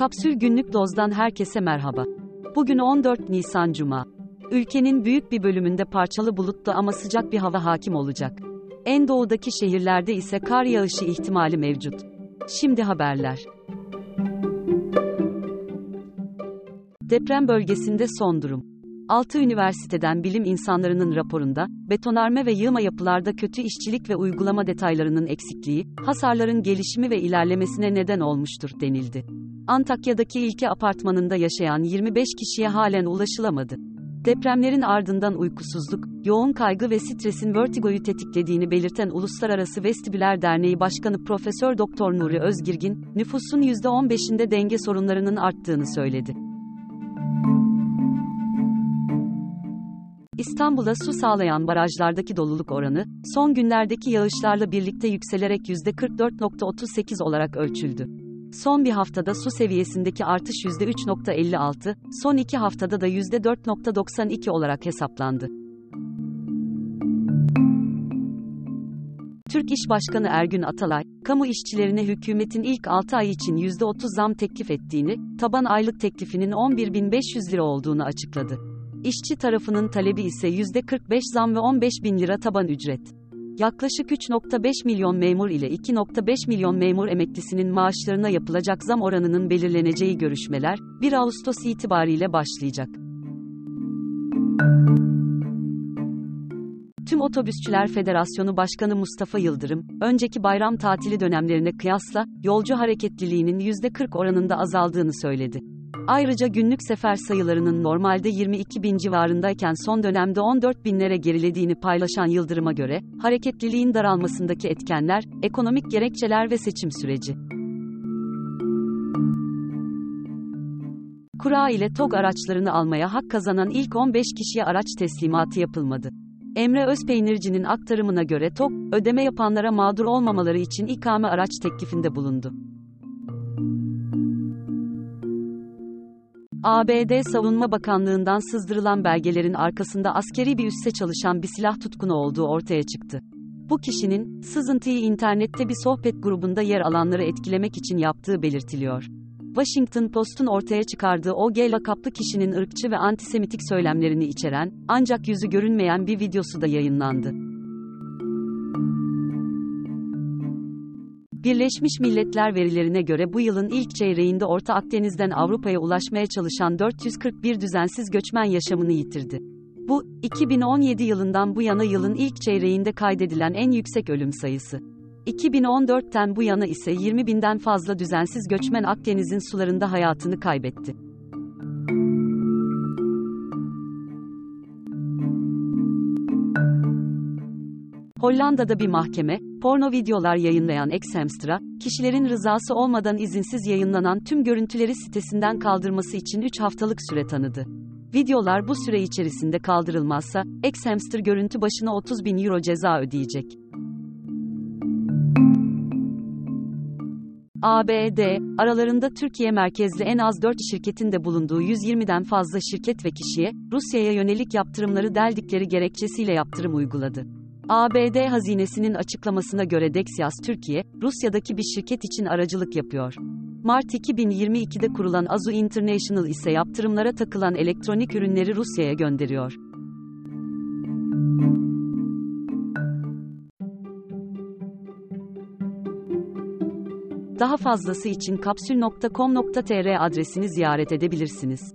Kapsül Günlük Doz'dan herkese merhaba. Bugün 14 Nisan Cuma. Ülkenin büyük bir bölümünde parçalı bulutlu ama sıcak bir hava hakim olacak. En doğudaki şehirlerde ise kar yağışı ihtimali mevcut. Şimdi haberler. Deprem bölgesinde son durum. 6 üniversiteden bilim insanlarının raporunda, betonarme ve yığma yapılarda kötü işçilik ve uygulama detaylarının eksikliği, hasarların gelişimi ve ilerlemesine neden olmuştur denildi. Antakya'daki ilke apartmanında yaşayan 25 kişiye halen ulaşılamadı. Depremlerin ardından uykusuzluk, yoğun kaygı ve stresin vertigoyu tetiklediğini belirten Uluslararası Vestibüler Derneği Başkanı Profesör Doktor Nuri Özgirgin, nüfusun %15'inde denge sorunlarının arttığını söyledi. İstanbul'a su sağlayan barajlardaki doluluk oranı, son günlerdeki yağışlarla birlikte yükselerek %44.38 olarak ölçüldü. Son bir haftada su seviyesindeki artış %3.56, son iki haftada da %4.92 olarak hesaplandı. Türk İş Başkanı Ergün Atalay, kamu işçilerine hükümetin ilk 6 ay için %30 zam teklif ettiğini, taban aylık teklifinin 11.500 lira olduğunu açıkladı. İşçi tarafının talebi ise %45 zam ve 15 bin lira taban ücret. Yaklaşık 3.5 milyon memur ile 2.5 milyon memur emeklisinin maaşlarına yapılacak zam oranının belirleneceği görüşmeler 1 Ağustos itibariyle başlayacak. Tüm Otobüsçüler Federasyonu Başkanı Mustafa Yıldırım, önceki bayram tatili dönemlerine kıyasla yolcu hareketliliğinin %40 oranında azaldığını söyledi. Ayrıca günlük sefer sayılarının normalde 22 bin civarındayken son dönemde 14 binlere gerilediğini paylaşan Yıldırım'a göre, hareketliliğin daralmasındaki etkenler, ekonomik gerekçeler ve seçim süreci. Kura ile TOG araçlarını almaya hak kazanan ilk 15 kişiye araç teslimatı yapılmadı. Emre Özpeynirci'nin aktarımına göre TOG, ödeme yapanlara mağdur olmamaları için ikame araç teklifinde bulundu. ABD Savunma Bakanlığı'ndan sızdırılan belgelerin arkasında askeri bir üsse çalışan bir silah tutkunu olduğu ortaya çıktı. Bu kişinin, sızıntıyı internette bir sohbet grubunda yer alanları etkilemek için yaptığı belirtiliyor. Washington Post'un ortaya çıkardığı OG lakaplı kişinin ırkçı ve antisemitik söylemlerini içeren, ancak yüzü görünmeyen bir videosu da yayınlandı. Birleşmiş Milletler verilerine göre bu yılın ilk çeyreğinde Orta Akdeniz'den Avrupa'ya ulaşmaya çalışan 441 düzensiz göçmen yaşamını yitirdi. Bu, 2017 yılından bu yana yılın ilk çeyreğinde kaydedilen en yüksek ölüm sayısı. 2014'ten bu yana ise 20 binden fazla düzensiz göçmen Akdeniz'in sularında hayatını kaybetti. Hollanda'da bir mahkeme, porno videolar yayınlayan Exhamster'a, kişilerin rızası olmadan izinsiz yayınlanan tüm görüntüleri sitesinden kaldırması için 3 haftalık süre tanıdı. Videolar bu süre içerisinde kaldırılmazsa, Exhamster görüntü başına 30 bin euro ceza ödeyecek. ABD, aralarında Türkiye merkezli en az 4 şirketin de bulunduğu 120'den fazla şirket ve kişiye, Rusya'ya yönelik yaptırımları deldikleri gerekçesiyle yaptırım uyguladı. ABD hazinesinin açıklamasına göre Dexias Türkiye, Rusya'daki bir şirket için aracılık yapıyor. Mart 2022'de kurulan Azu International ise yaptırımlara takılan elektronik ürünleri Rusya'ya gönderiyor. Daha fazlası için kapsül.com.tr adresini ziyaret edebilirsiniz.